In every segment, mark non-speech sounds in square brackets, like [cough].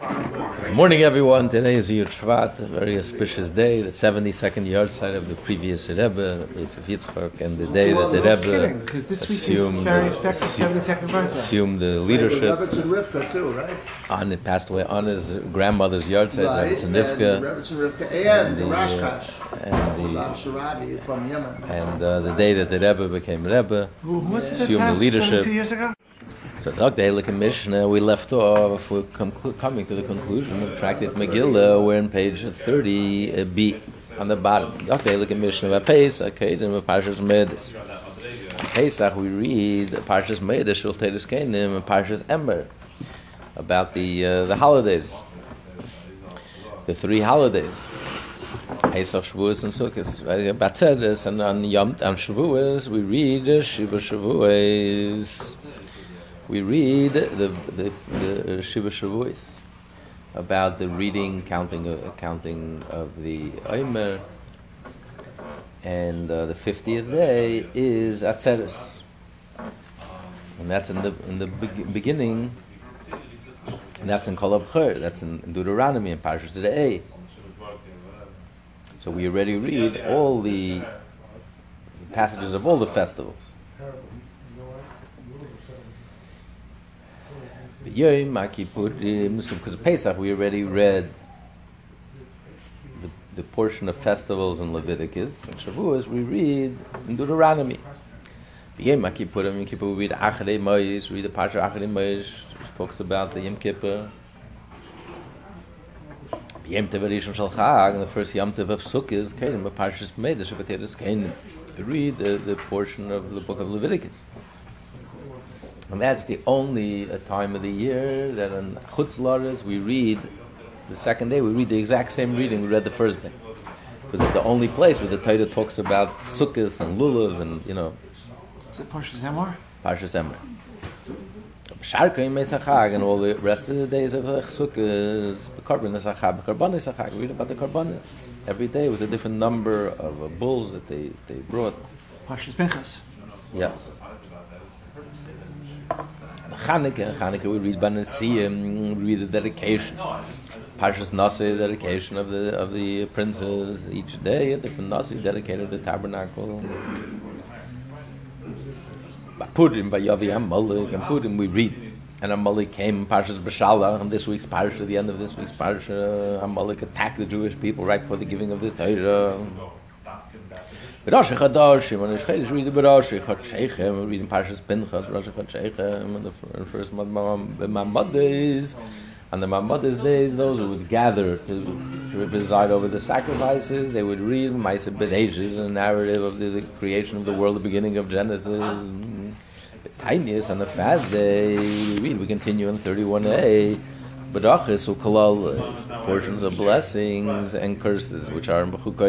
Good morning, everyone. Today is Yud Shvat, a very auspicious day, the 72nd yahrzeit of the previous Rebbe, Yosef Yitzchak, and the day that the Rebbe assumed, assumed, assumed the leadership. Rebbe and Rivka too, right? On it passed away on his grandmother's yahrzeit, Right, Rebbe and and Rivka, and and the, the Rashkash, and the from Yemen. and uh, the day that the Rebbe became Rebbe, assumed the leadership. So and Mishnah, we left off, we're conclu- coming to the conclusion of Tractate Megillah, we're in page 30b, on the bottom. Dr. Mishnah, Pesach, Kedim, Parshas Medis. On Pesach, we read Parshas Medis, Shul Teres Kenim, and Parshas Ember, about the, uh, the holidays, the three holidays. Pesach, Shavuos, and Sukkot. Right? About and on Yom, on Shavuos, we read Shiva Shavuos we read the the, the Shiva Shavuos about the reading, counting, of, counting of the Omer, and uh, the fiftieth day is Atzeres, and that's in the in the be- beginning. And that's in Kol Abchor, that's in, in Deuteronomy and Parshas A. So we already read all the passages of all the festivals. Yom Kippurim, because of Pesach we already read the, the portion of festivals in Leviticus, and Shavuos we read in Deuteronomy. Yom Kippurim, Yom Kippur we read Acharei Mois, read the Parsha Acharei Mois, talks about the Yom Kippur. Yom Tov Rishon Shal Chag, the first Yom Tov of Sukkot, Kedim, the Parshas Medesh, Shavuos Kedim. Read the, the portion of the book of Leviticus. And that's the only uh, time of the year that in Chutz Laretz we read the second day, we read the exact same reading we read the first day. Because it's the only place where the Torah talks about Sukkot and Lulav and, you know, Is it Parshas Emor? Parshas Emor. Sharka in Mesachag and all the rest of the days of uh, Sukkot, the Karban Nesachag, the Karban Nesachag, read about the Karbanis. Every day was a different number of uh, bulls that they, they brought. Parshas Pinchas. Yeah. Chanukah, Chanukah we read Banasiyim, um, we read the dedication. Parshas Nasi, the dedication of the of the princes. Each day, a different Nasi dedicated the tabernacle. Purim by Yavi Amalek, and Purim we read. And Amalek came, Parshas B'Shalach, and this week's Parsha, the end of this week's Parsha, Amalek attacked the Jewish people right before the giving of the Torah. Rosh Chadashim, and Ishchedesh read the Rosh Chadshechem, reading Parshas Pinchas, Rosh Chadshechem, and the fir- first Mamad days, on the Mamad days, those who would gather to, to preside over the sacrifices, they would read Maisa Bereishis, a narrative of the, the creation of the world, the beginning of Genesis. The tiniest on the fast day, we read, we continue in 31a, Berachis ukalal, portions of blessings and curses, which are in Bechukah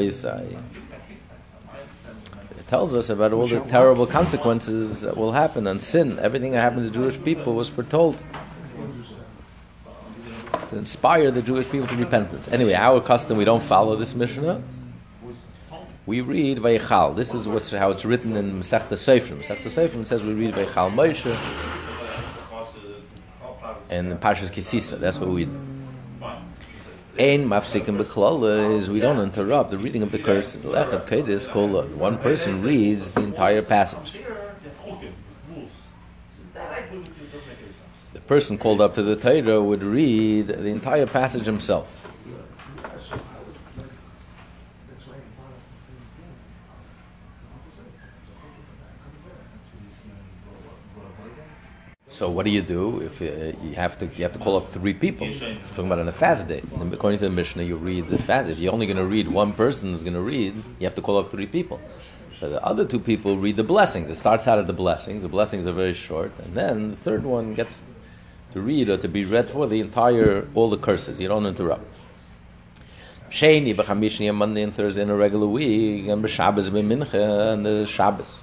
tells us about all the terrible consequences that will happen and sin. Everything that happened to Jewish people was foretold to inspire the Jewish people to repentance. Anyway, our custom, we don't follow this Mishnah. We read Vaychal. This is what's, how it's written in Masechta Sofrim. Masechta Sofrim says we read Vaychal Moshe and in Parshas Kisisa. That's what we. Ein mafsikim b'klala is we don't interrupt the reading of the curses. Lechat kedis kol uh, One person reads the entire passage. The person called up to the Torah would read the entire passage himself. So what do you do if uh, you have to you have to call up three people? talking about on a fast day. According to the Mishnah, you read the fast. If you're only going to read one person is going to read, you have to call up three people. So the other two people read the blessings. It starts out at the blessings. The blessings are very short, and then the third one gets to read or to be read for the entire all the curses. You don't interrupt. Sheni b'chamish on Monday and Thursday in a regular week, and b'Shabbos b'mincha and the Shabbos.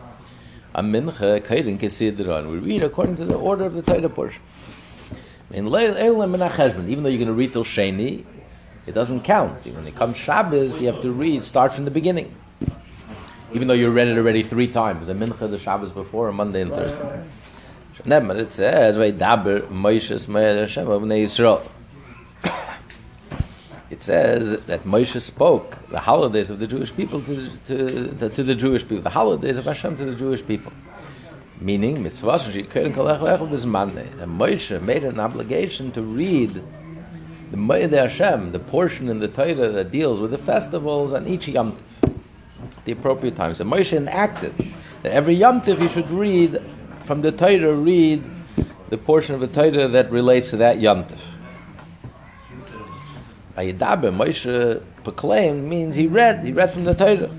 A mincha kaidin kesidron. We read according to the order of the Torah portion. Even though you're going to read till Sheni, it doesn't count. When it comes Shabbos, you have to read, start from the beginning. Even though you read it already three times, the mincha, the Shabbos before, and Monday and Thursday. It says, "Vaydaber Moshe Smeir Hashem of Bnei Yisrael." It says that Moshe spoke the holidays of the Jewish people to, to, to, the Jewish people, the holidays of Hashem to the Jewish people. Meaning, and Moshe made an obligation to read the Moed Hashem, the portion in the Torah that deals with the festivals on each Yom Tov, the appropriate times. And Moshe enacted that every Yom Tov you should read from the Torah, read the portion of the Torah that relates to that Yom Tov. Vayidaber, Moshe proclaimed means he read, he read from the Torah.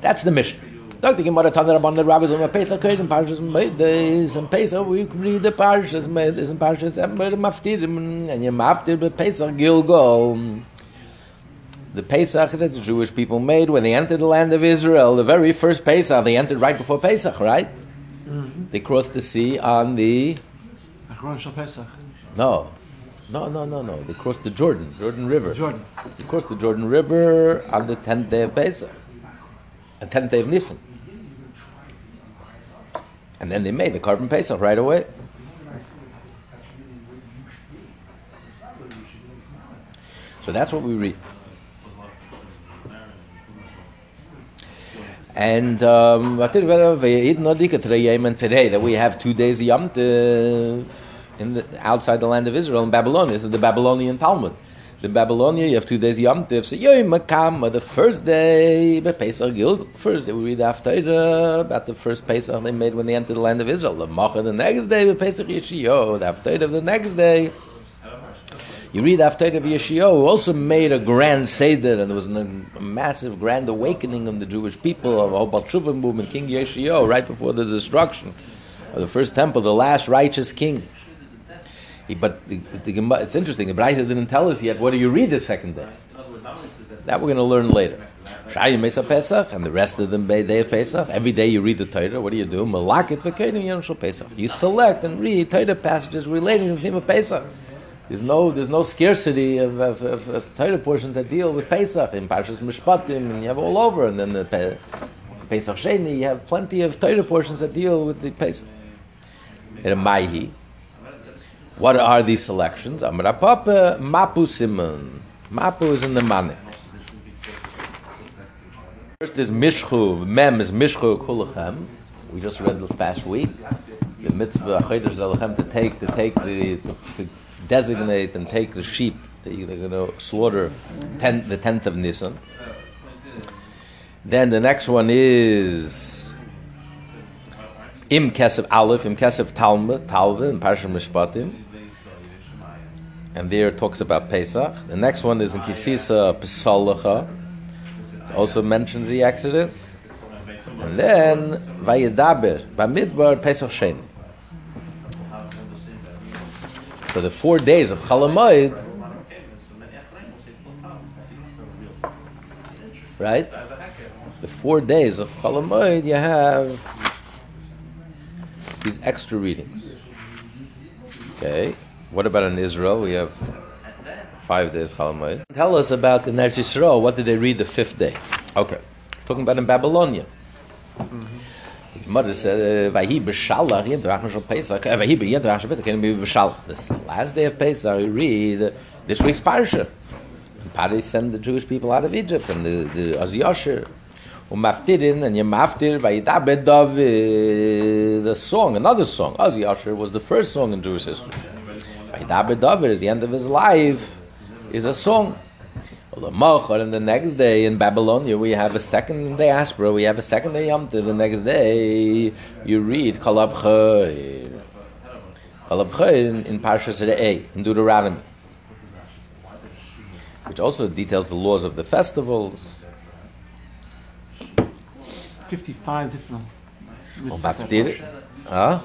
That's the mission. Dr. Gemara Tanner upon the rabbis on Pesach Kodim Parshas Meides and Pesach we read the Parshas Meides and Parshas and you Maftir be Pesach Gilgal. The Pesach that the Jewish people made when they entered the land of Israel, the very first Pesach, they entered right before Pesach, right? Mm-hmm. They crossed the sea on the Achron Shal Pesach. no, no, no, no, no. They crossed the Jordan, Jordan River. Jordan. They crossed the Jordan River on the tenth day of Pesach, the tenth day of Nisan, and then they made the korban Pesach right away. So that's what we read. And um, today that we have two days Yom Tov in the, outside the land of Israel in Babylonia. This is the Babylonian Talmud. The Babylonia, you have two days Yom Tov. So Yom Makam, the first day, the Pesach Gilgal. First we read after about the first Pesach they made when they entered the land of Israel. The Macha, the next day, the Pesach Yeshio. The after of the next day. You read after of Yeshio, who also made a grand Seder, and there was an, a massive grand awakening of the Jewish people, of the whole movement, King Yeshio, right before the destruction of the first temple, the last righteous king. He, but the, the, it's interesting, the Braisa didn't tell us yet, what do you read the second day? That we're going to learn later. Shayim Pesach, and the rest of the day of Pesach, every day you read the Torah, what do you do? Malakit v'kedim Yom Pesach. You select and read Torah passages relating to the theme of Pesach. There's no, there's no scarcity of, of, of, of Torah portions that deal with Pesach in Parshas Mishpatim, and you have all over, and then the Pe- Pesach Sheni, you have plenty of Torah portions that deal with the Pesach. What are these selections? Amra Papa, Mapu Simon. Mapu is in the Manik. First is Mishchu, Mem is Mishchu Kulachem. We just read this past week. The mitzvah to take, to take the, to, to designate and take the sheep that they're going to slaughter ten, the tenth of Nisan. Then the next one is Im Kesef Aleph, Im Kesef Talmud, Talmud, in Parsha Mishpatim. And there it talks about Pesach. The next one is in Kisisa Pesalacha. It also mentions the Exodus. And then Vayedaber, Bamidbar Pesach Sheni. So the four days of Chalamoid, right? The four days of Chalamoid, you have these extra readings. Okay. What about in Israel? We have five days Chalamoid. Tell us about the Eretz Yisrael. What did they read the fifth day? Okay. Talking about in Babylonia. The mm-hmm. Mother said, "Vahi b'shalach yed rachman shel Pesach. Uh, Vahi b'yed rachman shel Pesach can be b'shalach. This last day of Pesach, we read this week's parsha. And Pharaoh sent the Jewish people out of Egypt, and the the Az Yasher, umaftirin and yemaftir vayidaber David. The song, another song. Az Yasher was the first song in Jewish history. Vayidaber David at the end of his life is a song. And the next day in Babylonia, we have a second diaspora. We have a second day Yom The next day, you read Kalab Chayr. Kalab Chayr in, Parshas Re'eh, in Deuteronomy, which also details the laws of the festivals. 55 different. Oh, that Huh?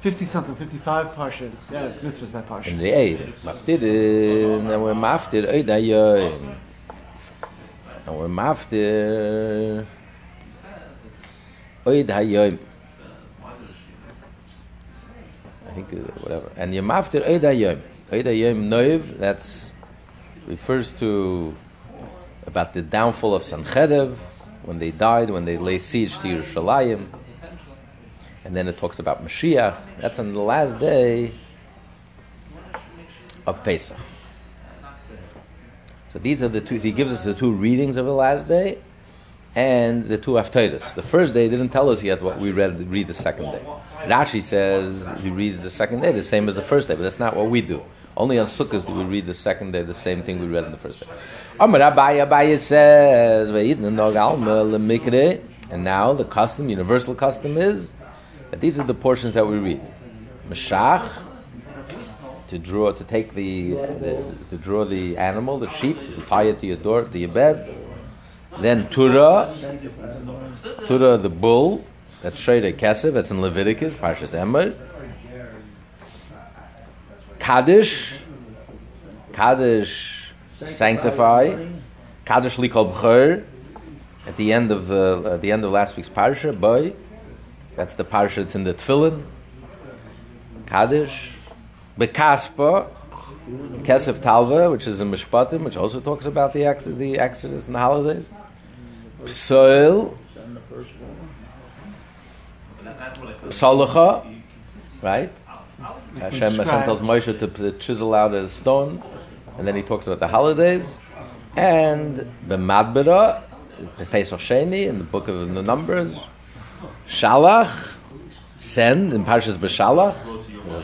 50 something, 55 parshas. Yeah, mitzvahs that In parsha. Re'eh. Maftir, and we're Maftir, Oy Dayoim. And we're Maftir, Oy Dayoim. I think, uh, whatever. And Yemaftir Oy Dayoim. Oy Dayoim Noiv, that's, refers to, about the downfall of Sancherev, when they died, when they lay siege to Yerushalayim. And then it talks about Mashiach. That's on the last day of Pesach. So these are the two. He gives us the two readings of the last day, and the two haftarahs. The first day didn't tell us yet what we read. Read the second day. Rashi says he reads the second day the same as the first day, but that's not what we do. Only on Sukkot do we read the second day the same thing we read in the first day. Amar says. And now the custom, universal custom, is these are the portions that we read. Mashach, to draw, to take the, the to draw the animal, the sheep, to tie it to your door, to your bed. Then Turah, Turah the bull, that's Shreida Kesef, that's in Leviticus, Parshas Emor. Kaddish, Kaddish, sanctify. Kaddish Likol B'chor, at the end of uh, at the end of last week's parsha, boy, that's the parsha that's in the Tefillin. Kaddish, Bekaspa, Kesef Talva, which is in Mishpatim, which also talks about the ex- the Exodus and the holidays. Soil, Salacha, right? Hashem, Hashem tells Moshe to, to chisel out a stone, and then he talks about the holidays. And B'madbera, the Pesach Sheni, in the book of the Numbers, Shalach, send, in Parshas B'Shalach,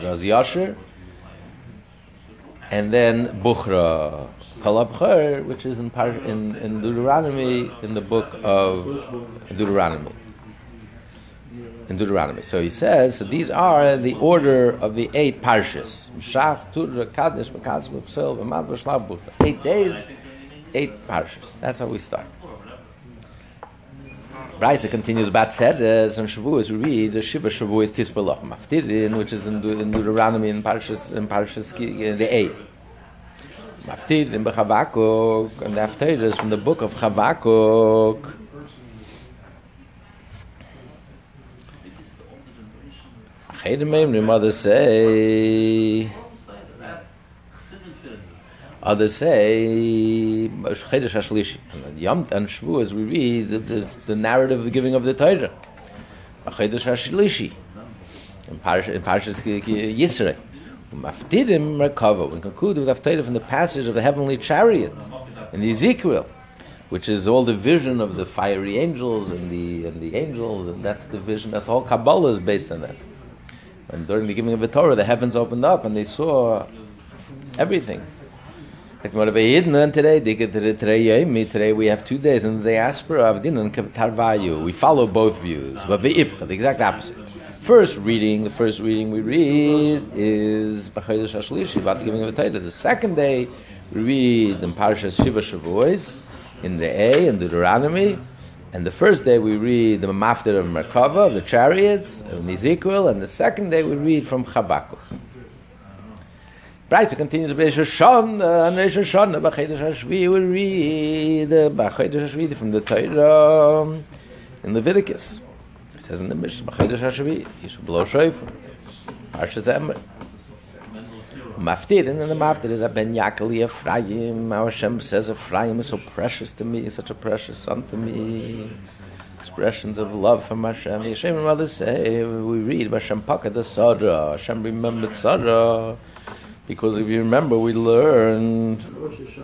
as Yasher, and then Bukhra, Kalabcher, which is in, Par- in, in Deuteronomy, in the book of Deuteronomy in Deuteronomy. So he says that these are the order of the eight parshas. Shach, Tudra, Kadesh, Makaz, Mepsil, Bukhra. Eight days, eight parshas. That's how we start. Braisa continues about Sedes and uh, Shavuos. We read the Shiva Shavuos Tispelach Maftirin, which is in, De- in Deuteronomy in Parshas in Parshas in the eight. Maftirin Bechavakuk and the Haftarahs from the book of Chavakuk. Chaydim Meimrim, others say, others say, Chedesh HaShlishi. And Yom and Shavuos, we read the, the, the narrative of the giving of the Torah. Chedesh HaShlishi. In Parsh- in Parshas Yisrei. Maftidim Merkava. We conclude with Haftarah from the passage of the heavenly chariot in Ezekiel, which is all the vision of the fiery angels and the and the angels, and that's the vision. That's all Kabbalah is based on that. And during the giving of the Torah, the heavens opened up and they saw everything. Like what about Yidden, And today, we have two days in the diaspora of Din and Tarvayu. We follow both views, but the the exact opposite. First reading, the first reading we read is B'chodesh HaShlishi, about the giving of the Torah. The second day we read in Parashas Shiva Shavuos, in the A, in Deuteronomy, and the first day we read the Maftir of Merkava, of the chariots, of Ezekiel, and the second day we read from Chabakuk. Brisa continues B'Reish Hashanah, and Reish Hashanah, B'Chodesh HaShvi, we read B'Chodesh HaShvi from the Torah in Leviticus. It says in the Mishnah, B'Chodesh HaShvi, you should blow shofar. Parshas Emor. Maftir, and the Maftir is a Ben Yakali Ephraim. Our Hashem says Ephraim is so precious to me, such a precious son to me. Expressions of love from Hashem. Hashem and others say, we read, Hashem Paka the Sadra. Hashem remembered Sadra. Because if you remember, we learned.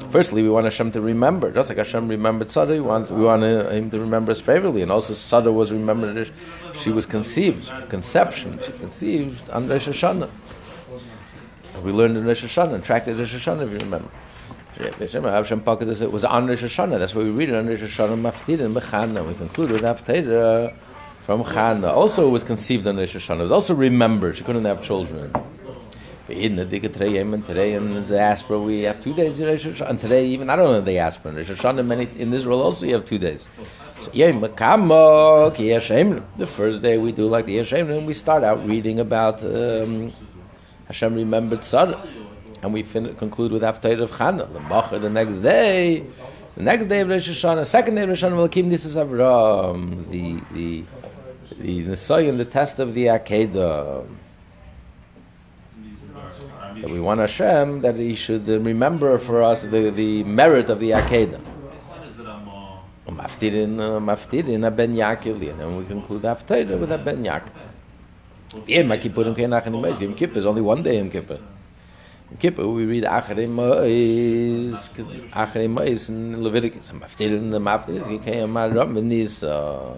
Firstly, we want Hashem to remember, just like Hashem remembered Sada. We want we want Him to remember us favorably, and also Sada was remembered. She was conceived, conception. She conceived on Rosh Hashanah. We learned in Rosh Hashanah, tracted Rosh Hashanah, if you remember. Hashem Pakat says it was on Rosh Hashanah. That's why we read it on Rosh Hashanah. Maftir and Bechana. We concluded Haftarah from Chana. Also, it was conceived on Rosh Hashanah. It was also remembered. She couldn't have children. In the Digatrayim and today in the diaspora we have two days in Rosh Hashanah. And today even I don't know the diaspora in Rosh Hashanah. Many in Israel also you have two days. So. The first day we do like the Yashemrim and we start out reading about um, Hashem remembered Sarah. And we fin- conclude with Haftarah of Chana. The the next day, the next day of Rosh Hashanah, second day of Rosh Hashanah, Malakim Nisas Avram, the the the Nisayan, the test of the Akedah. That we want Hashem that He should uh, remember for us the, the merit of the Akedah. Maftirin, uh, Maftirin, a Ben Yaakov, and then we conclude Haftarah with a Ben Yaakov. Yeah, my Kippurim kein Acharei Mois. Yom Kippur is only one day Yom Kippur. Yom Kippur we read Acharei Mois, Acharei Mois in Leviticus. Maftir in the Maftir is Yikei Amar Ram in these, uh,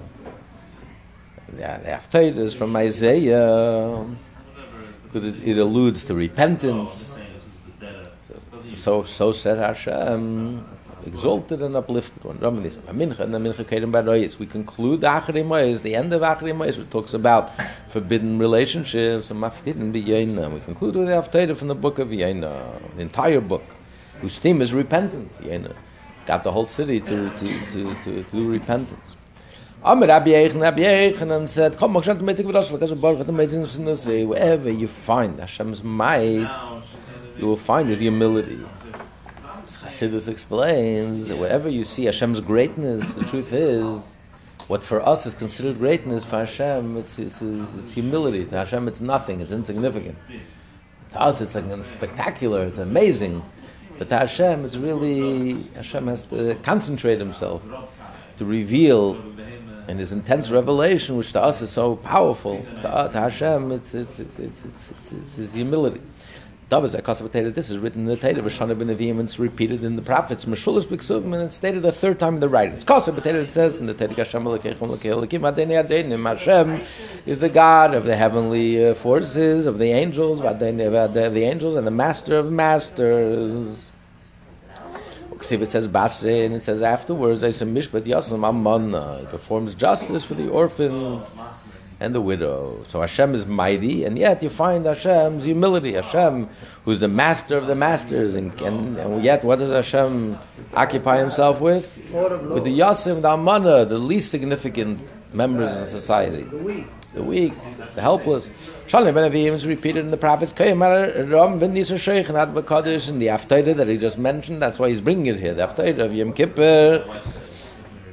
yeah, the Haftarah from Isaiah, because it, it alludes to repentance. So, so said Hashem, exalted and uplifted one. And. We conclude the Acharei Mois, the end of Acharei Mois, which talks about forbidden relationships and Maftirin B'Yayna. We conclude with the Haftarah from the book of Yayna, the entire book, whose theme is repentance. Yayna got the whole city to, to, to, to, to do repentance. Amr Rabbi Yechon, Rabbi Yechon said, Come, Moshe, to us, because Baruch it to say, wherever you find Hashem's might, you will find His humility. As Chassidus explains, wherever you see Hashem's greatness, the truth is, what for us is considered greatness, for Hashem, it's, it's, it's, it's humility. To Hashem, it's nothing, it's insignificant. To us, it's like it's spectacular, it's amazing. But to Hashem, it's really, Hashem has to concentrate Himself to reveal in His intense revelation, which to us is so powerful. To, to Hashem, it's, it's, it's, it's, it's, it's, it's His humility. This is written in the Torah, Vashana ben Nevi'im, and it's repeated in the prophets, Meshulas B'Ksuvim, and it's stated a third time in the writings. It says in the Torah, Hashem Hashem is the God of the heavenly uh, forces, of the angels, of the angels, and the master of masters. It says Basre, and it says afterwards, Mishpat Yasam Amman, he performs justice for the orphans and the widow. So Hashem is mighty, and yet you find Hashem's humility. Hashem, who's the master of the masters, and, and, and yet what does Hashem occupy himself with? With the Yasim, the Amana, the least significant members in society. The weak. The helpless. Shalom ben Avim is repeated in the prophets. Ram ben Nisar and Adba Kaddish and the Haftarah that he just mentioned. That's why he's bringing it here. The Haftarah of Yom Kippur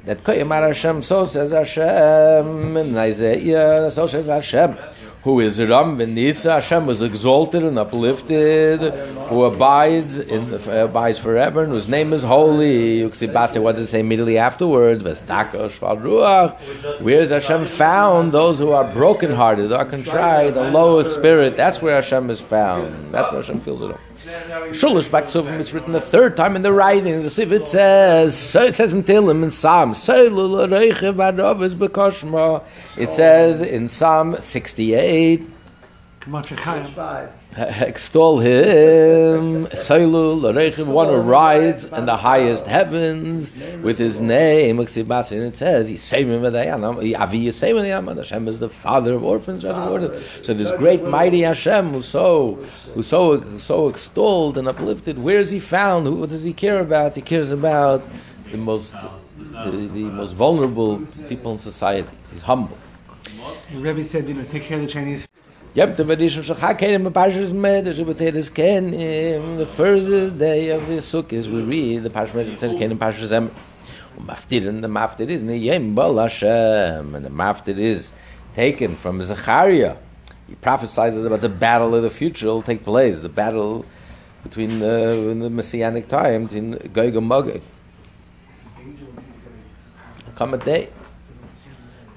that Koyamar Hashem, so says Hashem, in Isaiah, so says Hashem, who is Ram V'Nisa, Hashem was exalted and uplifted, who abides in the, uh, abides forever, and whose name is holy. What does it say immediately afterwards? Where is Hashem found? Those who are brokenhearted, are contrite, the lowest spirit. That's where Hashem is found. That's where Hashem feels it all. Shulish Baksuvim, it's written the third time in the writings. As if it says, so it says in Tehillim in Psalm, it says in Psalm 68, Five. Extol him, Soilu, Larechiv, one who rides in the highest heavens with his name. And it says, Hashem is the father of orphans. So this great mighty Hashem who's so, who's so, so extolled and uplifted, where is he found? Who, what does he care about? He cares about the most, the, the most vulnerable people in society. He's humble. The Rebbe said, you know, take care of the Chinese. Yep, the Vadishim Shachak Kedim Parshas Medrash Ubateris Ken the first day of the Sukkot. We read the Parshas Medrash Ubateris Ken Parshas Em Maftir and the Maftir is Neyem Bal Hashem and the Maftir is taken from Zechariah. He prophesies about the battle of the future will take place the battle between the, in the Messianic time between Gog and come a day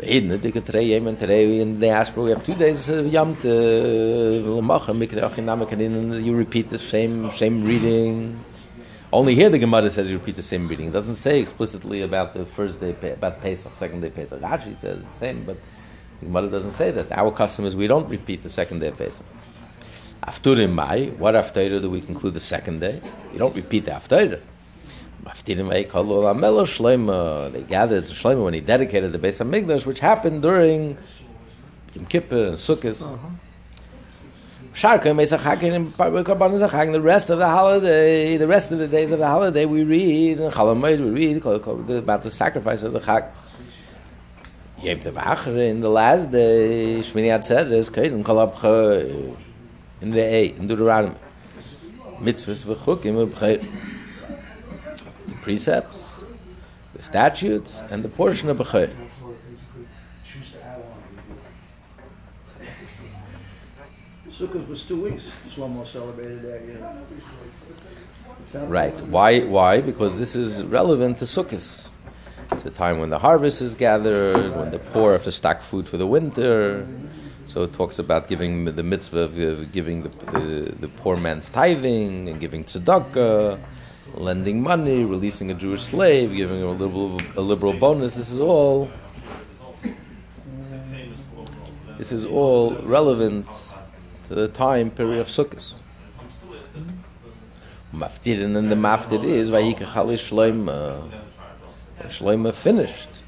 Eden, the Dikitrei, Yem and Terei, in the Aspro, eh, eh, we have two days Yom to Lamach, and Mikra you repeat the same same reading. Only here the Gemara says you repeat the same reading. It doesn't say explicitly about the first day, about Pesach, second day Pesach. Rashi says the same, but the Gemara doesn't say that. Our custom is we don't repeat the second day Pesach. Afturim Mai, what Haftarah do we conclude the second day? You don't repeat the Haftarah. Maftirim Eikolu Amelo Shloima. They gathered to Shloima when he dedicated the Beis Hamikdash, which happened during Yom Kippur and Sukkot. Uh-huh. Sharka The rest of the holiday, the rest of the days of the holiday, we read in Chalamoid, we read about the sacrifice of the Chag. Yom Tov in the last day, Shmini Atzeres, Kedim Kolab in the A, in Deuteronomy. Mitzvahs v'chukim v'chayr the precepts, the statutes, and the portion of Bechor. Sukkot was two weeks. Shlomo celebrated that year. Right. Why? Why? Because this is relevant to Sukkot. It's a time when the harvest is gathered, when the poor have to stock food for the winter. So it talks about giving the mitzvah of giving the, the, the poor man's tithing and giving tzedakah, lending money, releasing a Jewish slave, giving a liberal, a liberal bonus. This is all. This is all relevant to the time period of Sukkot. Maftirin and then the maftir is Vayikachali Shloima. When Shloima finished,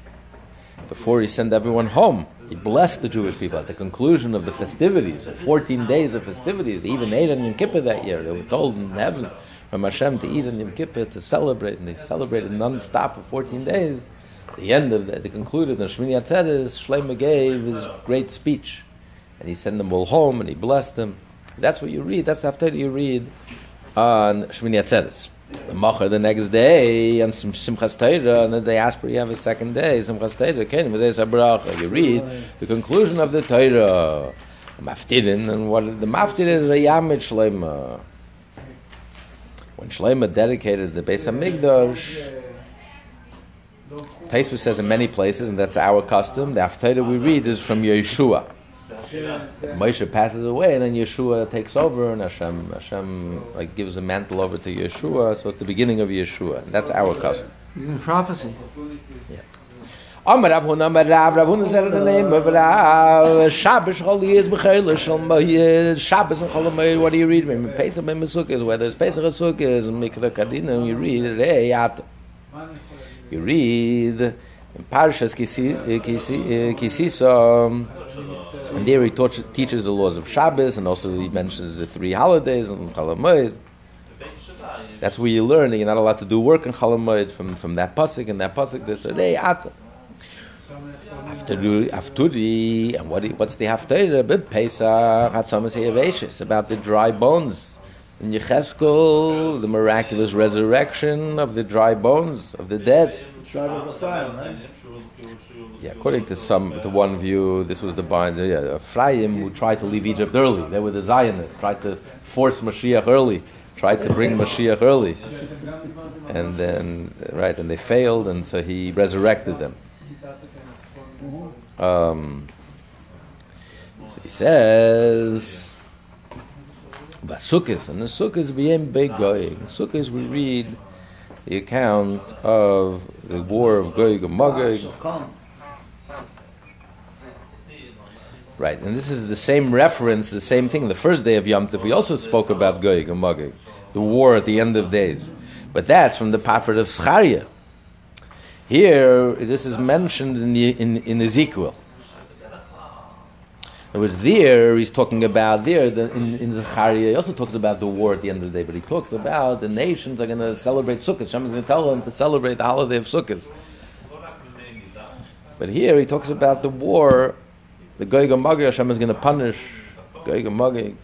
before he sent everyone home, he blessed the Jewish people at the conclusion of the festivities, the 14 days of festivities. Even on Yom Kippur that year. They were told in heaven from Hashem to eat on Yom Kippur to celebrate, and they celebrated non-stop for 14 days. The end of that, they concluded, and Shmini Atzeres, Shlomo gave his great speech, and he sent them all home, and he blessed them. That's what you read. That's the after you read on Shmini Atzeres. The Macher the next day on Simchas Torah, and they ask for you have a second day. Simchas Torah, Bracha. You read the conclusion of the Torah, Maftirin, and what the Maftir is Rayamid Shleima. When Shleima dedicated the Beis Hamikdash, Taisva says in many places, and that's our custom. The Haftarah we read is from Yeshua. Moshe passes away, and then Yeshua takes over, and Hashem, Hashem like gives a mantle over to Yeshua. So it's the beginning of Yeshua. That's our custom. In prophecy. Yeah. Amar Rav Huna, Amar Rav, Rav Huna the name of Rav, Shabbos Chol Yiz B'chayla Shalom Shabbos and Chol what do you read? Maybe Pesach and Sukkot, whether it's Pesach or Sukkot, Mikra Kadina, you read Rei Yat. You read in Parshas Kisisa, and there he teaches the laws of Shabbos, and also he mentions the three holidays and Chalamoid. That's where you learn that you're not allowed to do work in Chalamoid from, from that pasuk and that pasuk. There's a day ata. After Afturi, and what, what's the Haftarah? Bib Pesach, Hatzamas about the dry bones. In Yecheskel, the miraculous resurrection of the dry bones of the dead. Yeah, according to some, to one view, this was the bind. Yeah, Ephraim who tried to leave Egypt early. They were the Zionists, tried to force Mashiach early, tried to bring Mashiach early, and then right, and they failed, and so he resurrected them. Um, so he says, but and the Sukkot being big going. Sukkot we read the account of the war of Gog and Magog. Right, and this is the same reference, the same thing. The first day of Yom Tov, we also spoke about Gog and Magog, the war at the end of days. But that's from the prophet of Zechariah. Here, this is mentioned in, the, in, in Ezekiel. It was there, he's talking about there, the, in, in Zechariah, he also talks about the war at the end of the day, but he talks about the nations are going to celebrate Sukkot. Hashem is going to tell them to celebrate the holiday of Sukkot. But here he talks about the war the Gog and Magog, Hashem is going to punish Gog and Magog.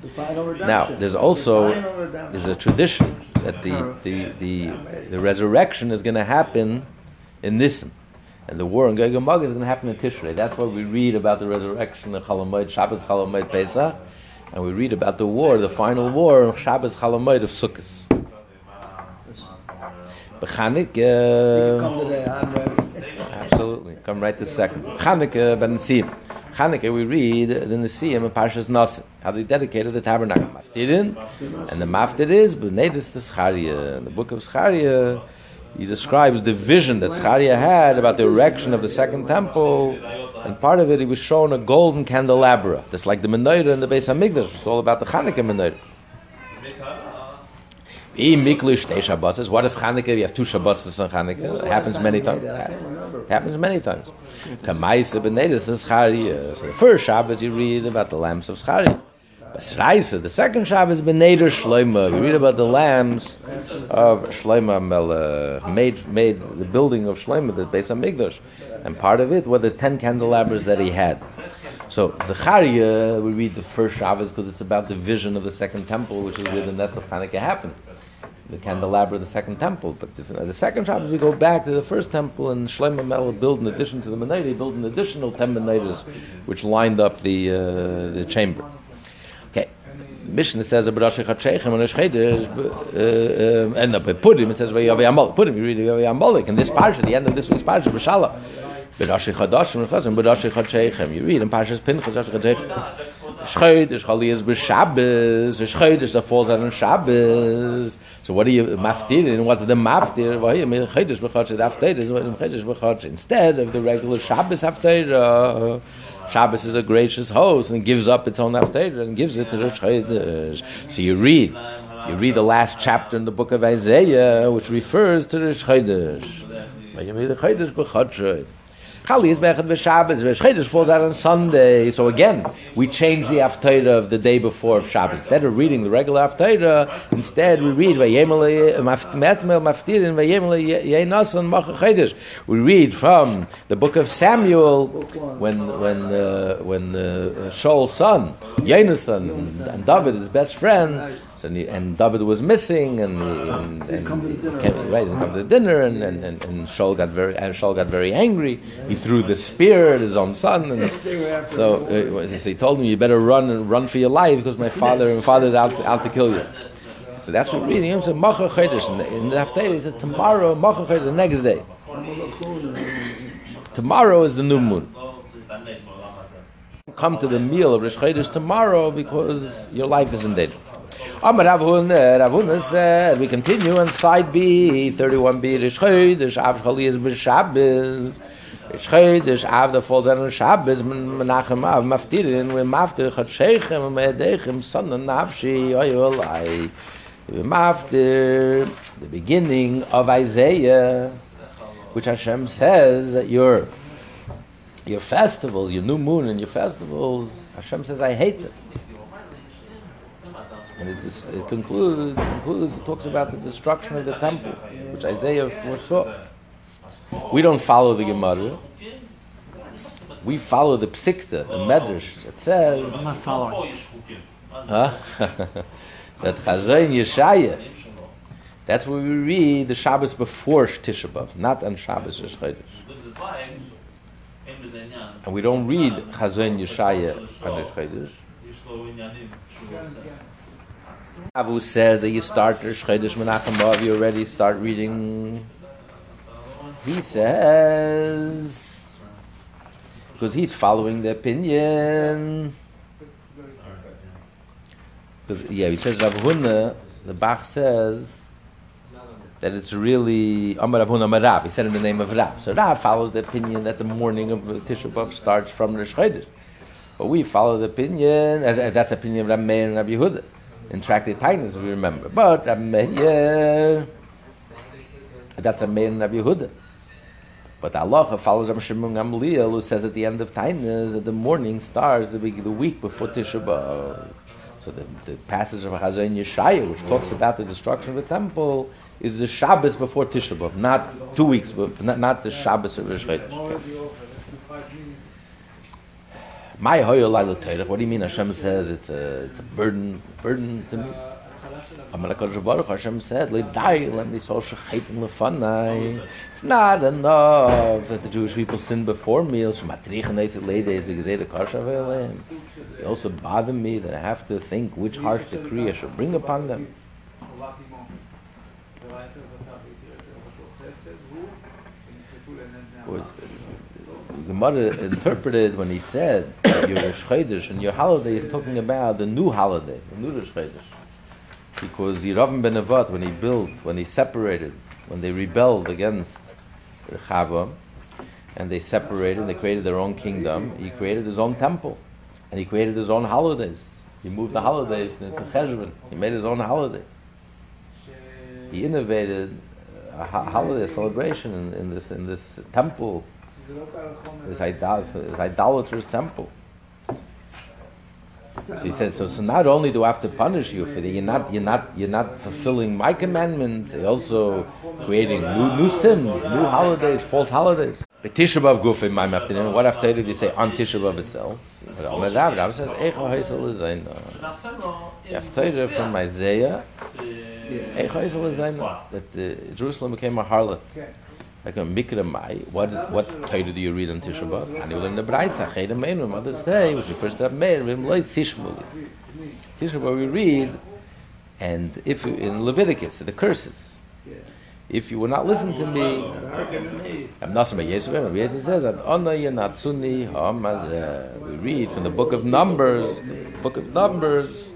The final redemption. Now, there's also The there's a tradition that the oh. the the, the resurrection is going to happen in Nisan, and the war in Gog and Magog is going to happen in Tishrei. That's what we read about the resurrection of Chalamoid, Shabbos Chalamoid Pesach, and we read about the war, the final war, on Shabbos Chalamoid of Sukkot. Bechanik, uh, Come today, I'm ready. Absolutely. Come right this second. Chanukah ben Nisim. Chanukah we read the Nisim in Parshas Nasim. How they dedicated the tabernacle. Maftirin. And the Maftir is B'nedis. In the book of Zechariah, he describes the vision that Zechariah had about the erection of the second temple. And part of it, he was shown a golden candelabra. Just like the menorah in the Beis HaMikdash. It's all about the Chanukah menorah. What if Chanukah, you have two Shabbosis on Chanukah? It happens many times. I. Happens many times. Kamaisa b'nedis the Zechariah. Uh, so the first Shabbos you read about the lambs of Zechariah. Basraisa, the second Shabbos b'neder Shloima. We read about the lambs of Shloima Melech. Uh, made, made the building of Shloima, the Beis Hamikdash. And part of it were the ten candelabras that he had. So Zechariah, we read the first Shabbos because it's about the vision of the second temple, which is where the Ness of Hanukkah happened. The candelabra, of the second temple. But the, uh, the second Shabbos, we go back to the first temple, and Shlomo Melech built, in addition to the Menorah, he built an additional ten Menorahs, which lined up the uh, the chamber. Okay. Mishnah says about Rosh Hashanah and Rosh Chodesh, and it says Vayavi Amalek. You read Vayavi and this parsha, the end of this week's parsha, B'Shalach. B'Rashi Chadashim Chazim B'Rashi Chadsheichem. You read in Parshas Pinchas Rashi Chadsheichem. Shchodesh Chaliyas b'Shabbos. Shchodesh that falls out on Shabbos. So what are you maftir? And what's the maftir? Well, mean Chodesh b'Chadsh Haftarah is what Chodesh b'Chadsh instead of the regular Shabbos Haftarah. Shabbos is a gracious host and gives up its own Haftarah and gives it to the Chodesh. So you read. You read the last chapter in the book of Isaiah, which refers to the Chodesh. Chali is Bechad b'Shabbos. Chodesh falls out on Sunday. So again, we change the Haftarah of the day before of Shabbos. Instead of reading the regular Haftarah, instead we read. We read from the book of Samuel when when uh, when uh, Shaul's son and, and David, his best friend. So, and, he, and David was missing, and, he, and, and come to the dinner. came- right, come to the dinner, and, and, and, and Shaul got very and Shaul got very angry. He threw the spear at his own son, and [laughs] They were after so, uh, so he told him, "You better run and run for your life because my father and father's out out to kill you." So that's what we're reading. He said, "Macha Chodesh." In the, in the Haftarah, he says, "Tomorrow, Macha Chodesh, the next day. Tomorrow is the new moon. Come to the meal of Chodesh tomorrow because your life is in danger." Amar Rav Huna, Rav Huna said, we continue on side B, 31B, Rish Chodesh, Av Chaliyas B'Shabbos, Rish Chodesh, Av that falls out on Shabbos, Menachem Av, Maftirin, we Maftir, Chadsheichem, Me'edechem, Son of Nafshi, Oy Olai, we Maftir, the beginning of Isaiah, which Hashem says that your, your festivals, your new moon and your festivals, Hashem says, I hate them. And it, is, it concludes, concludes, it talks about the destruction of the temple, which Isaiah foresaw. We don't follow the Gemara. We follow the Psikta, the Medrash. It says, I'm not following. huh? [laughs] that Chazayin Yeshaya. That's where we read the Shabbos before Tisha B'Av, not on Shabbos Rosh Chodesh. And we don't read Chazayin Yeshaya on Rosh Chodesh. Avu says that you start Chodesh Menachem B'Av, you already start reading. He says because he's following the opinion. Because yeah, he says Rav Huna. The Bach says that it's really Amar Rav Huna Amar Rav. He said in the name of Rav. So Rav follows the opinion that the morning of Tisha B'av starts from Rosh. But we follow the opinion, and that's the opinion of Rabbi Meir and Rabbi Yehuda. In Tractate Tainas, we remember. But um, Meir, that's a Meir and Rabbi Yehuda. But Allah follows Rabbi Shimon Gamliel, who says at the end of Tainas that the morning stars the week, the week before Tisha B'Av. So the, the passage of Hazayin Yeshaya, which talks about the destruction of the temple, is the Shabbos before Tisha B'Av, not two weeks, not, not the Shabbos of Rosh Chodesh. My. What do you mean? Hashem says it's a it's a burden burden to me. Hashem said. It's not enough that the Jewish people sin before me. They also bother me that I have to think which harsh decree I should bring upon them. Gemara interpreted when he said your Rosh and your holiday is talking about the new holiday, the new Rosh Chodesh. Because Yeravim ben Nevat, when he built, when he separated, when they rebelled against Rechavam, and they separated, they created their own kingdom, he created his own temple, and he created his own holidays. He moved the holidays into Cheshvan. He made his own holiday. He innovated a ho- holiday celebration in, in this in this temple, this, idol, this idolatrous temple. So he said, so, so not only do I have to punish you for that, you're not, you're not, you're not fulfilling my commandments, you're also creating new, new sins, new holidays, false holidays. The Tisha B'Av Guf in my afternoon, what after did you say on Tisha B'Av itself? Rav, says, uh, from Isaiah, ein, that uh, Jerusalem became a harlot. Like a Mikra Mai, what what Torah do you read on Tisha B'Av? And you in the Braisa, Chayda Meinu, Mother say, which refers to Meir, Vim Loi Sishmuli. Tisha B'Av we read, and if you- in Leviticus, the curses, if you will not listen to me. I'm not saying Yeshu. Rabbi Yeshu says that Ona Yenatsuni Hamazeh. We read from the book of Numbers, the book of Numbers.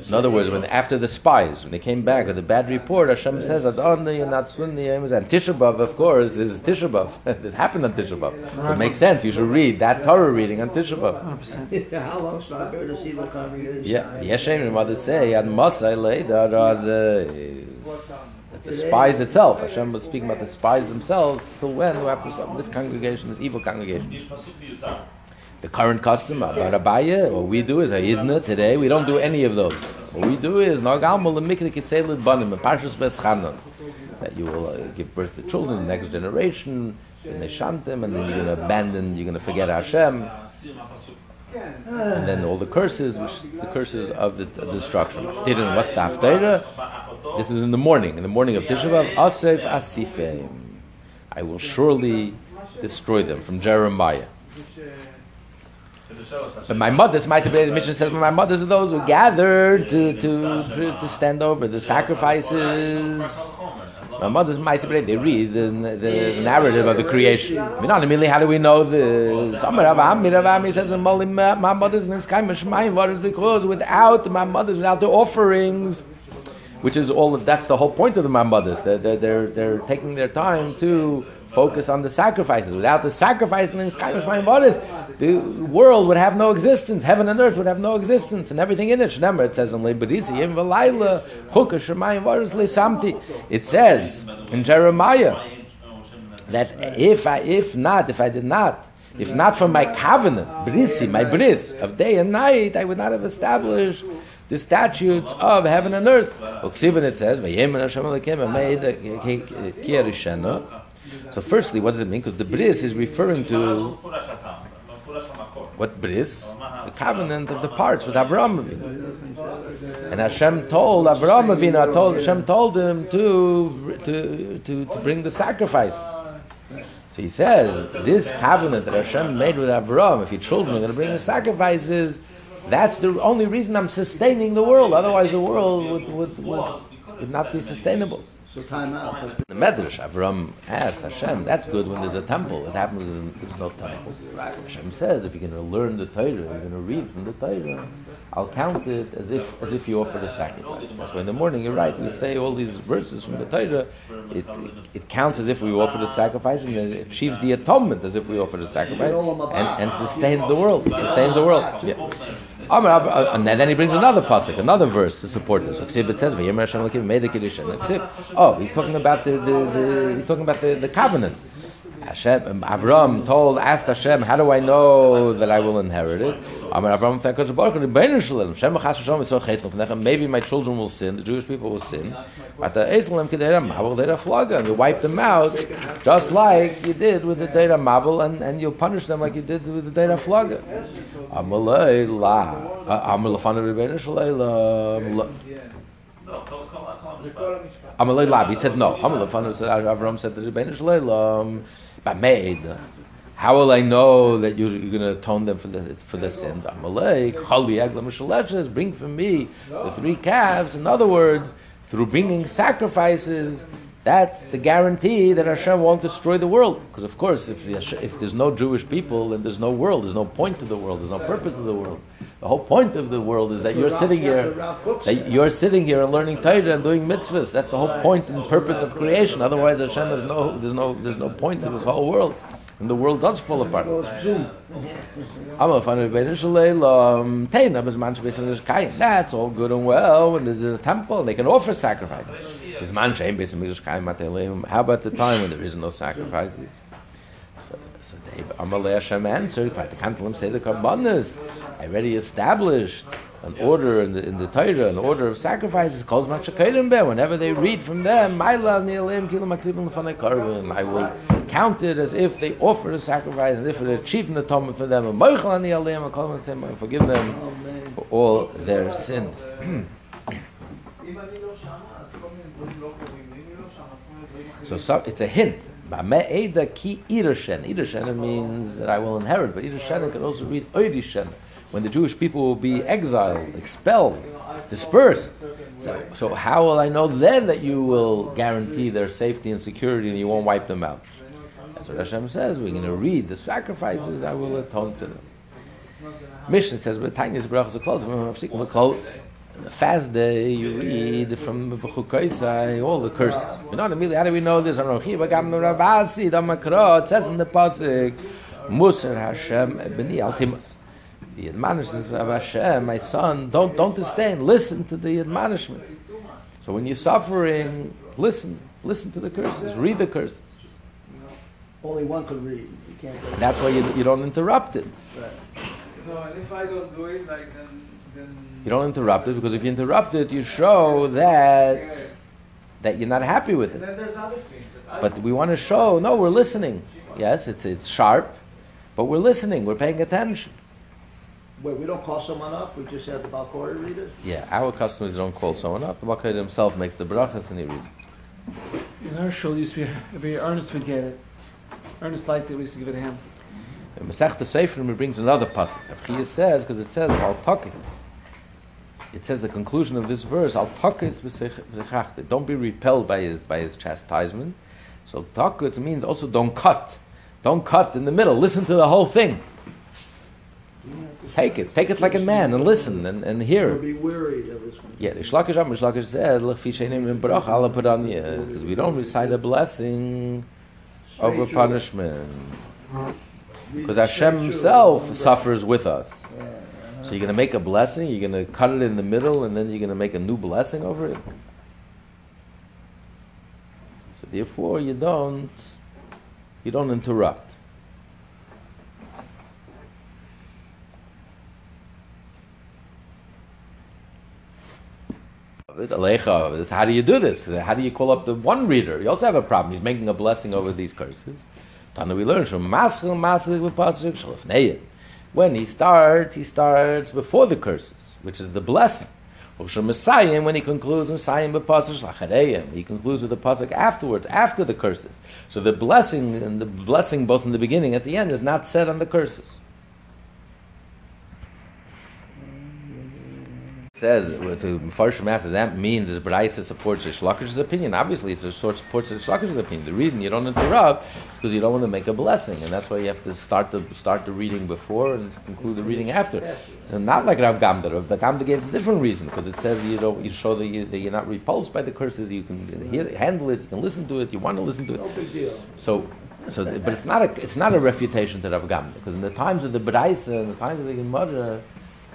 In other words, when after the spies, when they came back with a bad report, Hashem says Ona Yenatsuni Hamazeh. And Tisha B'av, of course, is Tisha B'av. [laughs] this happened on Tisha B'av. So it makes sense. You should read that Torah reading on Tisha B'av. [laughs] Yeah, how long should I bear this evil congregation? Yeah, Yeshem and mother say, and Masai later that the spies itself, Hashem was speaking about the spies themselves, till when, who after some, this congregation, this evil congregation. The current custom of Barabaya, what we do is a Yidna today, we don't do any of those. What we do is Nagamul Mikri Kiselid Banim, Parshas Beschanan, that you will uh, give birth to children, the next generation, and they shant them, and then you're going to abandon, you're going to forget Hashem, and then all the curses, which the curses of the, the destruction. What's the Haftarah? This is in the morning, in the morning of Tisha B'av. Asef Asifeim. I will surely destroy them. From Jeremiah. But Ma'amados, my Mishnah says, Ma'amados are those who gathered to, to, to stand over the sacrifices. My mother's Ma'aseh they read the, the narrative of the creation. Minanimili, how do we know this? He says, my my mother's because without Ma'amados, without the offerings, which is all of, that's the whole point of the Ma'amados. They're, they're, they're, they're taking their time to focus on the sacrifices. Without the sacrifice the world would have no existence. Heaven and earth would have no existence, and everything in it. It says in. It says in Jeremiah that if I, if not, if I did not, if not for my covenant, brisi, my bris of day and night, I would not have established the statutes of heaven and earth. Uksivin it says, So, firstly, what does it mean? Because the bris is referring to what bris? The covenant of the parts with Avraham Avinu. And Hashem told Avraham Avinu, told, Hashem told him to, to, to, to bring the sacrifices. So he says, this covenant that Hashem made with Avraham, if your children are going to bring the sacrifices, that's the only reason I'm sustaining the world. Otherwise, the world would, would, would, would not be sustainable. So time out. The Medrash, Avram asked Hashem, that's good when there's a temple. It happens when there's no temple. Hashem says, if you're going to learn the Torah, you're going to read from the Torah, I'll count it as if as if you offered a sacrifice. That's why in the morning, you're right, we say all these verses from the Torah, it, it, it counts as if we offered a sacrifice and it achieves the atonement as if we offered a sacrifice and, and sustains the world. It sustains the world. Yeah. Uh, And then he brings another pasuk, another verse to support this. Oh, he's talking about the, the, the he's talking about the, the covenant. Hashem, um, Avram told, asked Hashem, "How do I know that I will inherit it?" Avram. Maybe my children will sin, the Jewish people will sin. But the you wipe them out, just like you did with the Dera Mavel, and, and you'll punish them like you did with the Dera Flaga. Amalei La, Amal Lefanu Ribono Shel Olam. Amalei Lab. He said no. Amalei Lefanu said Avram said to Ribono Shel Olam. Made. How will I know that you're, you're going to atone them for the for their sins? Shaleshes. Bring for me the three calves. In other words, through bringing sacrifices. That's the guarantee that Hashem won't destroy the world. Because of course, if, Hashem- if there's no Jewish people, then there's no world. There's no point to the world. There's no purpose of the world. The whole point of the world is that you're sitting here, that you're sitting here and learning Torah and doing mitzvahs. That's the whole point and purpose of creation. Otherwise, Hashem has no, there's no, there's no point to this whole world, and the world does fall apart. That's all good and well when there's a temple, they can offer sacrifices. How about the time when there is no sacrifices? So, so they, Amalei Hashem answered, if let him say the Karbanas, I already established an order in the, in the Torah, an order of sacrifices, calls whenever they read from them, I will count it as if they offered a sacrifice, as if it achieved an atonement for them, and and them and say, "I forgive them for all their sins. [clears throat] So some, it's a hint. Ki irashen. Irashen means that I will inherit, but irashen can also read oirishen, when the Jewish people will be exiled, expelled, dispersed. So, so how will I know then that you will guarantee their safety and security and you won't wipe them out? That's what Hashem says. We're going to read the sacrifices. I will atone for them. Mishnah says, "But tiniest brachas are close. close." The fast day, you read from Chukaisai all the curses. You know, immediately, how do we know this? It says in the pasuk, Musar Hashem b'ni altimus. The admonishments of Hashem, my son, don't don't disdain. Listen to the admonishments. So when you're suffering, listen, listen to the curses, read the curses. Only one could read. You can't. Go That's why you, you don't interrupt it. Right. No, and if I don't do it, like then, then You don't interrupt it because if you interrupt it, you show that that you're not happy with it. then there's other things that I But we want to show, no, we're listening. Yes, it's it's sharp, but we're listening. We're paying attention. Wait, we don't call someone up. We just have the Balkori read it. Yeah, our customers don't call someone up. The Bakayid himself makes the brachas and he reads. In our shul used to be very earnest would get it. Ernest liked it, we used to give it to him. In Masech the Sefer, he brings another pasuk. Avchiyah says because it says al takits. It says the conclusion of this verse al v'sechachte. Don't be repelled by his by his chastisement. So takits means also don't cut. Don't cut in the middle. Listen to the whole thing. Take it. Take it like a man and listen and, and hear it. be weary of one. Yeah, the Shlakish Am Shlakish said, "Lefi shenim in barach ala padanya," because we don't recite a blessing over punishment. Because Hashem. Himself suffers with us. So you're going to make a blessing, you're going to cut it in the middle, and then you're going to make a new blessing over it. So therefore, you don't you don't interrupt. How do you do this? How do you call up the one reader? You also have a problem. He's making a blessing over these curses. Tana we learn from Maschil Masik with Pasuk. When he starts, he starts before the curses, which is the blessing. Messiah, when he concludes Messiah b'pasuk Shlachareyim, he concludes with the pasuk afterwards, after the curses. So the blessing and the blessing both in the beginning and at the end is not said on the curses. Says with the Mepharshim asks, does that mean that the Braisa supports the Shlakish's opinion? Obviously, it's a sort supports the Shlakish's opinion. The reason you don't interrupt is because you don't want to make a blessing, and that's why you have to start the start the reading before and conclude the reading after. So not like Rav Gamda. Rav Gamda gave a different reason because it says you know you show that, you, that you're not repulsed by the curses. You can hear, handle it. You can listen to it. You want to listen to it. No big deal. So, so, but it's not a it's not a refutation to Rav Gamda because in the times of the Braisa and the times of the Gemara,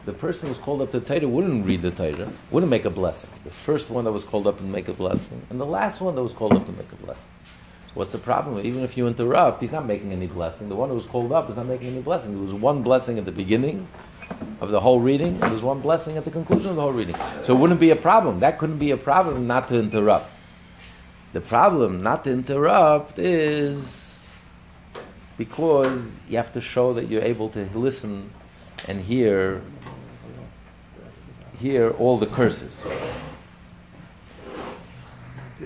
the person who was called up to Torah wouldn't read the Torah, wouldn't make a blessing. The first one that was called up and make a blessing, and the last one that was called up to make a blessing. What's the problem? Even if you interrupt, he's not making any blessing. The one who was called up is not making any blessing. There was one blessing at the beginning of the whole reading, and there's one blessing at the conclusion of the whole reading. So it wouldn't be a problem. That couldn't be a problem not to interrupt. The problem not to interrupt is because you have to show that you're able to listen and hear hear all the curses.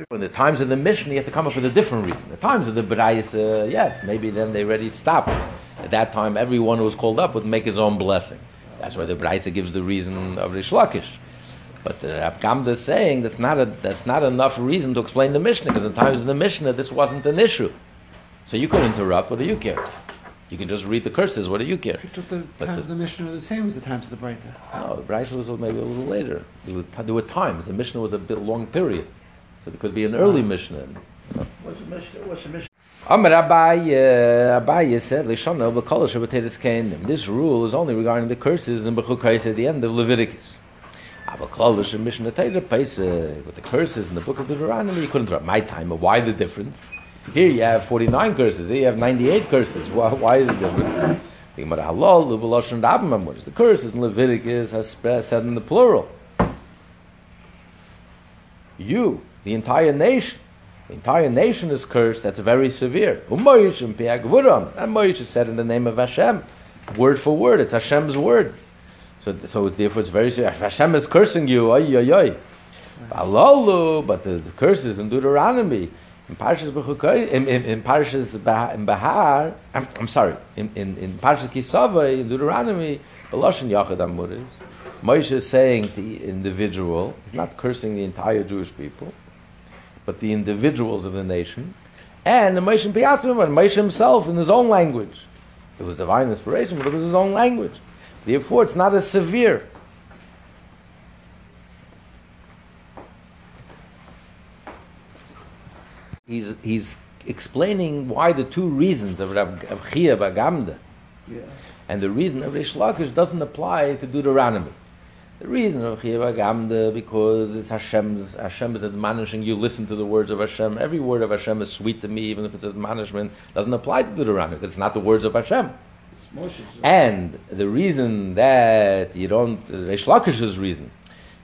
When the times of the Mishnah, you have to come up with a different reason. The times of the Barayas, uh, yes, maybe then they already stopped. At that time, everyone who was called up would make his own blessing. That's why the Barayas gives the reason of Rish Lakish. But the Gamda is saying that's not, a, that's not enough reason to explain the Mishnah, because in times of the Mishnah, this wasn't an issue. So you could interrupt, what do you care? You can just read the curses, what do you care? He took the But times the- of the Mishnah were the same as the times of the Braisa. No, oh, the Braisa was maybe a little later. There were, there were times. The Mishnah was a bit long period. So there could be an early Mishnah. What's the mission? What's the mission? Amar Abaye, uh, Abaye said, Lishana v'kol shabbatetis kainim. This rule is only regarding the curses in Bechukais at the end of Leviticus. Avakol Mishnah Torah Pesach, with the curses in the book of Deuteronomy, you couldn't interrupt my time. But why the difference? Here you have 49 curses, here you have 98 curses. Why, why is the difference? The Gemara Halal, Lubalosh, what is the curses in Leviticus has said in the plural. You, the entire nation, the entire nation is cursed. That's very severe. And. And Moyish is said in the name of Hashem, word for word. It's Hashem's word. So, so therefore, it's very serious. Hashem is cursing you. Oy, oy, oy. But the, the curses in Deuteronomy. In Parshas Bechukai, in, in, in Parshas in Bahar, I'm, I'm sorry, in, in, in Parshas Kisava, in Deuteronomy, Beloshen Yachad Amuris, Moshe is saying to the individual, he's not cursing the entire Jewish people, but the individuals of the nation, and the Moshe Piatzim, and Moshe himself in his own language. It was divine inspiration, but it was his own language. Therefore, it's not as severe. He's, he's explaining why the two reasons of Rav of Chiya bar Gamda Yeah. and the reason of Rish Lakish doesn't apply to Deuteronomy. The reason of Chiya bar Gamda because it's Hashem's, Hashem is admonishing you, listen to the words of Hashem. Every word of Hashem is sweet to me, even if it's admonishment. doesn't apply to Deuteronomy because it's not the words of Hashem. And the reason that you don't, Reish Lakish's reason,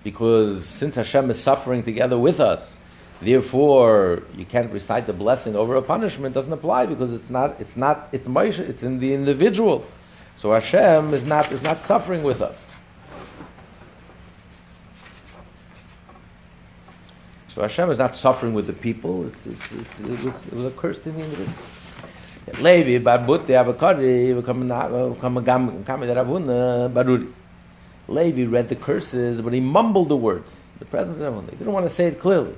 because since Hashem is suffering together with us, therefore you can't recite the blessing over a punishment doesn't apply because it's not, it's not, it's Moshe, it's in the individual. So Hashem is not, is not suffering with us. So Hashem is not suffering with the people. It's, it's, it's, it, was, it was a curse to the individual. Levi bar Butti Avakari Baruri. Levi read the curses, but he mumbled the words. The presence of Rav Huna. He didn't want to say it clearly.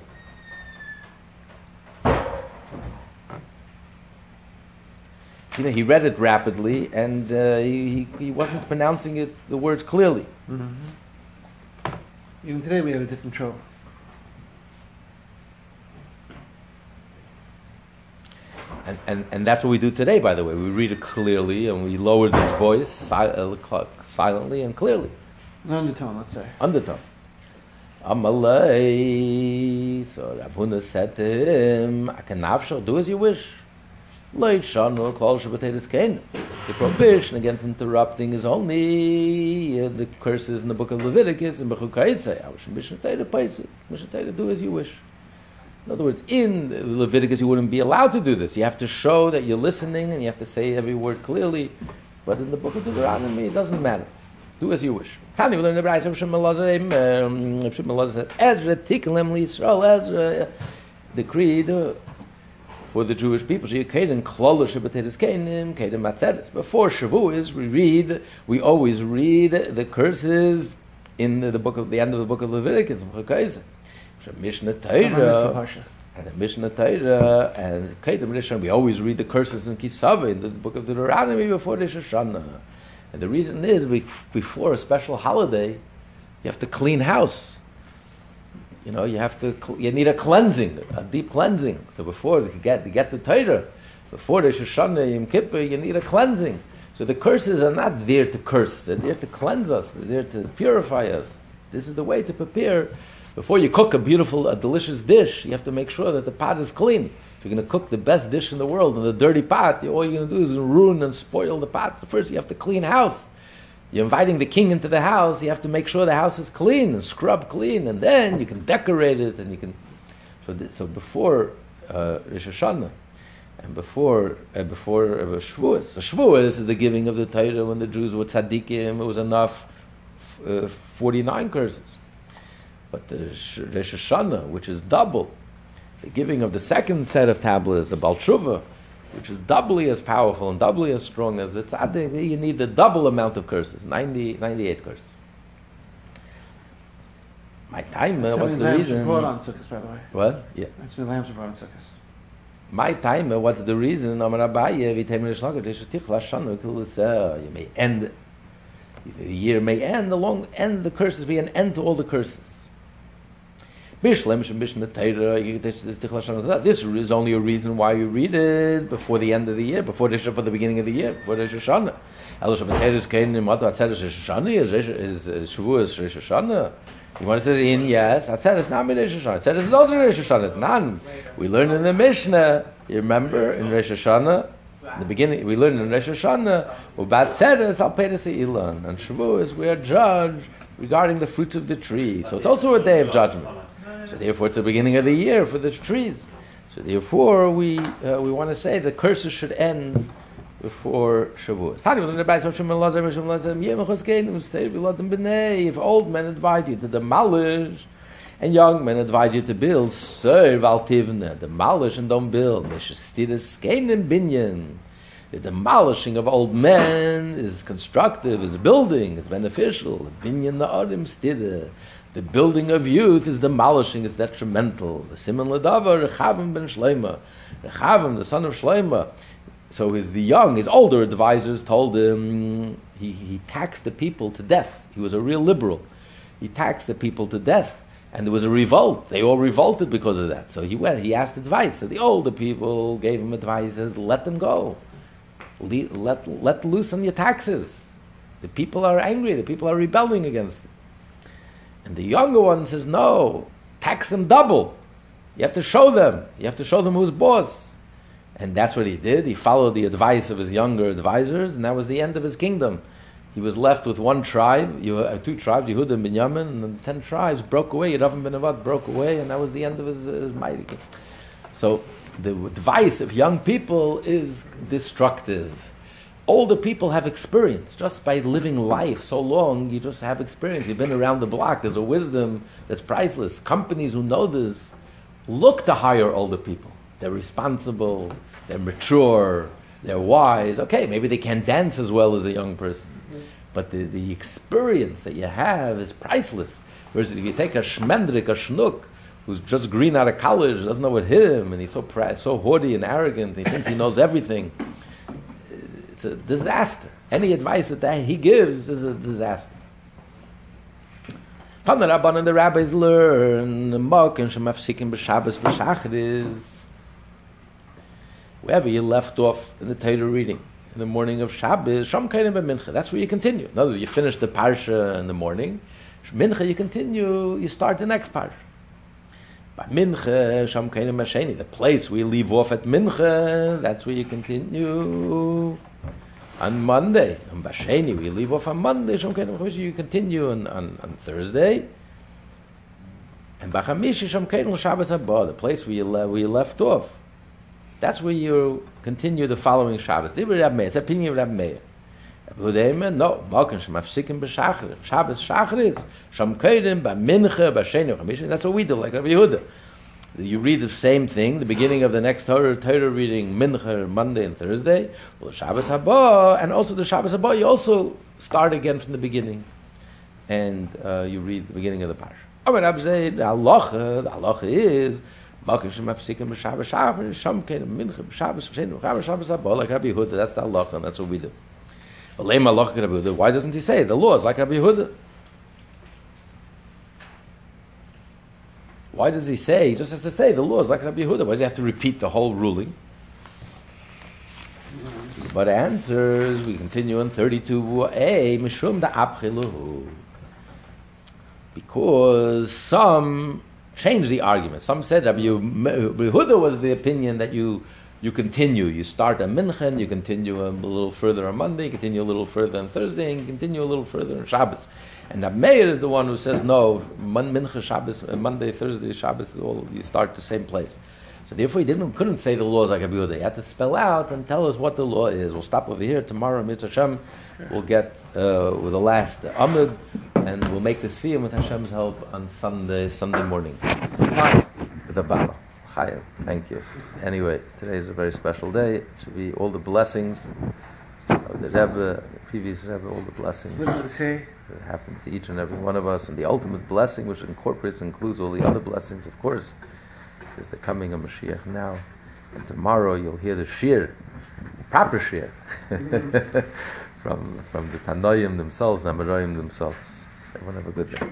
You know, he read it rapidly, and uh, he, he, wasn't pronouncing it the words clearly. Even today we have a different trope. And, and, and that's what we do today, by the way. We read it clearly, and we lower his voice si- uh, silently and clearly. An undertone, let's say. undertone. Amalei. So Rav Huna said to him, I can do as you wish. Kain. The prohibition against interrupting is only uh, the curses in the book of Leviticus and Bechukaisei. Mishnah do as you wish. In other words, in Leviticus you wouldn't be allowed to do this. You have to show that you're listening and you have to say every word clearly. But in the book of Deuteronomy, it doesn't matter. Do as you wish. The Ezra for the Jewish people. She kaden klala shabbatetis kainim, kaden matzedes. Before Shavuos, we read, we always read the curses in the, the book of the end of the book of Leviticus. Mishnah Torah. And the Mishnah Torah and Kedem Rishon, we always read the curses in Kisava in the book of Deuteronomy before Rosh Hashanah. And the reason is be- before a special holiday, you have to clean house. You know, you have to you need a cleansing, a deep cleansing. So before you get to get the Torah, before Rosh Hashanah Yom Kippur, you need a cleansing. So the curses are not there to curse; they're there to cleanse us. They're there to purify us. This is the way to prepare. Before you cook a beautiful, a delicious dish, you have to make sure that the pot is clean. If you're going to cook the best dish in the world in a dirty pot, all you're going to do is ruin and spoil the pot. First, you have to clean house. You're inviting the king into the house. You have to make sure the house is clean and scrub clean, and then you can decorate it and you can. So, so before uh, Rosh Hashanah and before uh, before uh, Shavuos, so Shavuos is the giving of the Torah when the Jews were tzaddikim. It was enough f- uh, forty nine curses. But the Sh- Rosh Hashanah, which is double, the giving of the second set of tablets, the Balshuva, which is doubly as powerful and doubly as strong as it's you need the double amount of curses, 90, 98 curses. My time, uh, what's the reason? brought on Sukkot, by the way. What? Yeah. That's many lambs brought on Sukkot. My time, uh, what's the reason? Amar Abaye, v'tem l'shlaget, l'shatich l'shanu, k'luseh. You may end, the year may end, the long end, the curses be an end to all the curses. This is only a reason why you read it before the end of the year, before the for the beginning of the year, before Rosh Hashanah. Elosh B'teres kein imatu atzeres Rosh Hashanah, is Shavuos Rosh Hashanah. You want to say in yes? Atzeres not Rosh Hashanah. Atzeres is also Rosh Hashanah. None. We learn in the Mishnah. You remember in Rosh Hashanah. In the beginning, we learned in Rosh Hashanah, Ubat Tzeres al Peres Ilan. And Shavuos, we are judged regarding the fruits of the tree. So it's also a day of judgment. So therefore, it's the beginning of the year for the trees. So therefore, we uh, we want to say the curses should end before Shavuos. Tani, when the Rebbe says, "Shem Elazar, Shem Elazar, Yem Echos Kein, Im Stei Vilodem B'nei," If old men advise you to demolish And young men advise you to build, serve al tivne, demolish and don't build. Binyan. The demolishing of old men is constructive, is building, is beneficial. Binyan the arim stire. The building of youth is demolishing, is detrimental. The simon ladava, Rechavim ben Shleima. Rechavim, the son of Shleima. So his the young, his older advisors told him he, he taxed the people to death. He was a real liberal. He taxed the people to death. And there was a revolt. They all revolted because of that. So he went, he asked advice. So the older people gave him advice, says, let them go. Le- let, let loose on your taxes. The people are angry, the people are rebelling against it. And the younger one says, no, tax them double. You have to show them. You have to show them who's boss. And that's what he did. He followed the advice of his younger advisors, and that was the end of his kingdom. He was left with one tribe, you, uh, two tribes, Yehuda and Binyamin, and the ten tribes broke away. Yeravim ben Avad broke away, and that was the end of his, his mighty kingdom. So the advice of young people is destructive. Older people have experience. Just by living life so long, you just have experience. You've been around the block. There's a wisdom that's priceless. Companies who know this look to hire older people. They're responsible, they're mature, they're wise. Okay, maybe they can't dance as well as a young person. But the, the experience that you have is priceless. Versus if you take a shmendrik, a schnook, who's just green out of college, doesn't know what hit him, and he's so so haughty and arrogant, he thinks he knows everything. It's a disaster. Any advice that, he gives is a disaster. From the Rabban and the rabbis learn the Mok and Shemafsikim b'Shabbos b'Shachris. Wherever you left off in the Torah reading in the morning of Shabbos, Shom Kainim Mincha. That's where you continue. In other words, you finish the parsha in the morning. Mincha, you continue. You start the next parsha. By Mincha, Shom Kainim Masheni, the place we leave off at Mincha, that's where you continue. On Monday, on Basheni, we leave off on Monday. Shom Kainim Masheni, you continue on, on, on Thursday. And Bachamishi Shom Kainim Shabbos Haba, the place where you, le- where you left off. That's where you continue the following Shabbos. They were Rab Meir. It's opinion of Rab Meir. wo de immer no morgen schon afsicken beschachre schabes schachre is schon köden bei minche bei schene gemisch that's a weed like a weed you read the same thing the beginning of the next torah torah reading minche monday and thursday. Well shabbos haba and also the shabbos haba you also start again from the beginning. And uh, you read the beginning of the parsha. Aber ab ze allah allah is Bakish ma psikem shabbes shabbes shamken minche shabbes shen shabbes shabbes like rabbi hu that's the law and that's what we do. Why doesn't he say the law is like Rabbi Yehuda? Why does he say? He just has to say the law is like Rabbi Yehuda. Why does he have to repeat the whole ruling? But answers, we continue on 32a, Mishum da Abchiluhu. Because some changed the argument. Some said Rabbi Yehuda was the opinion that you you continue. You start on Minchen, you continue a little further on Monday, continue a little further on Thursday, and continue a little further on Shabbos. And Rab Meir is the one who says, no, Mincha, Shabbos, uh, Monday, Thursday, Shabbos, all you start the same place. So therefore, he didn't, couldn't say the laws like Rabbi Yehuda. He had to spell out and tell us what the law is. We'll stop over here tomorrow, Mitzvah Hashem. We'll get uh, with the last Amud, and we'll make the Siyum with Hashem's help on Sunday, Sunday morning. The Baba. Chayev. Thank you. Anyway, today is a very special day. It should be all the blessings of the Rebbe, the previous Rebbe, all the blessings that happened to each and every one of us, and the ultimate blessing, which incorporates, includes all the other blessings, of course, is the coming of Mashiach now. And tomorrow you'll hear the shir, proper shir, [laughs] from from the Tanoim themselves, Namarayim themselves. Everyone have a good day.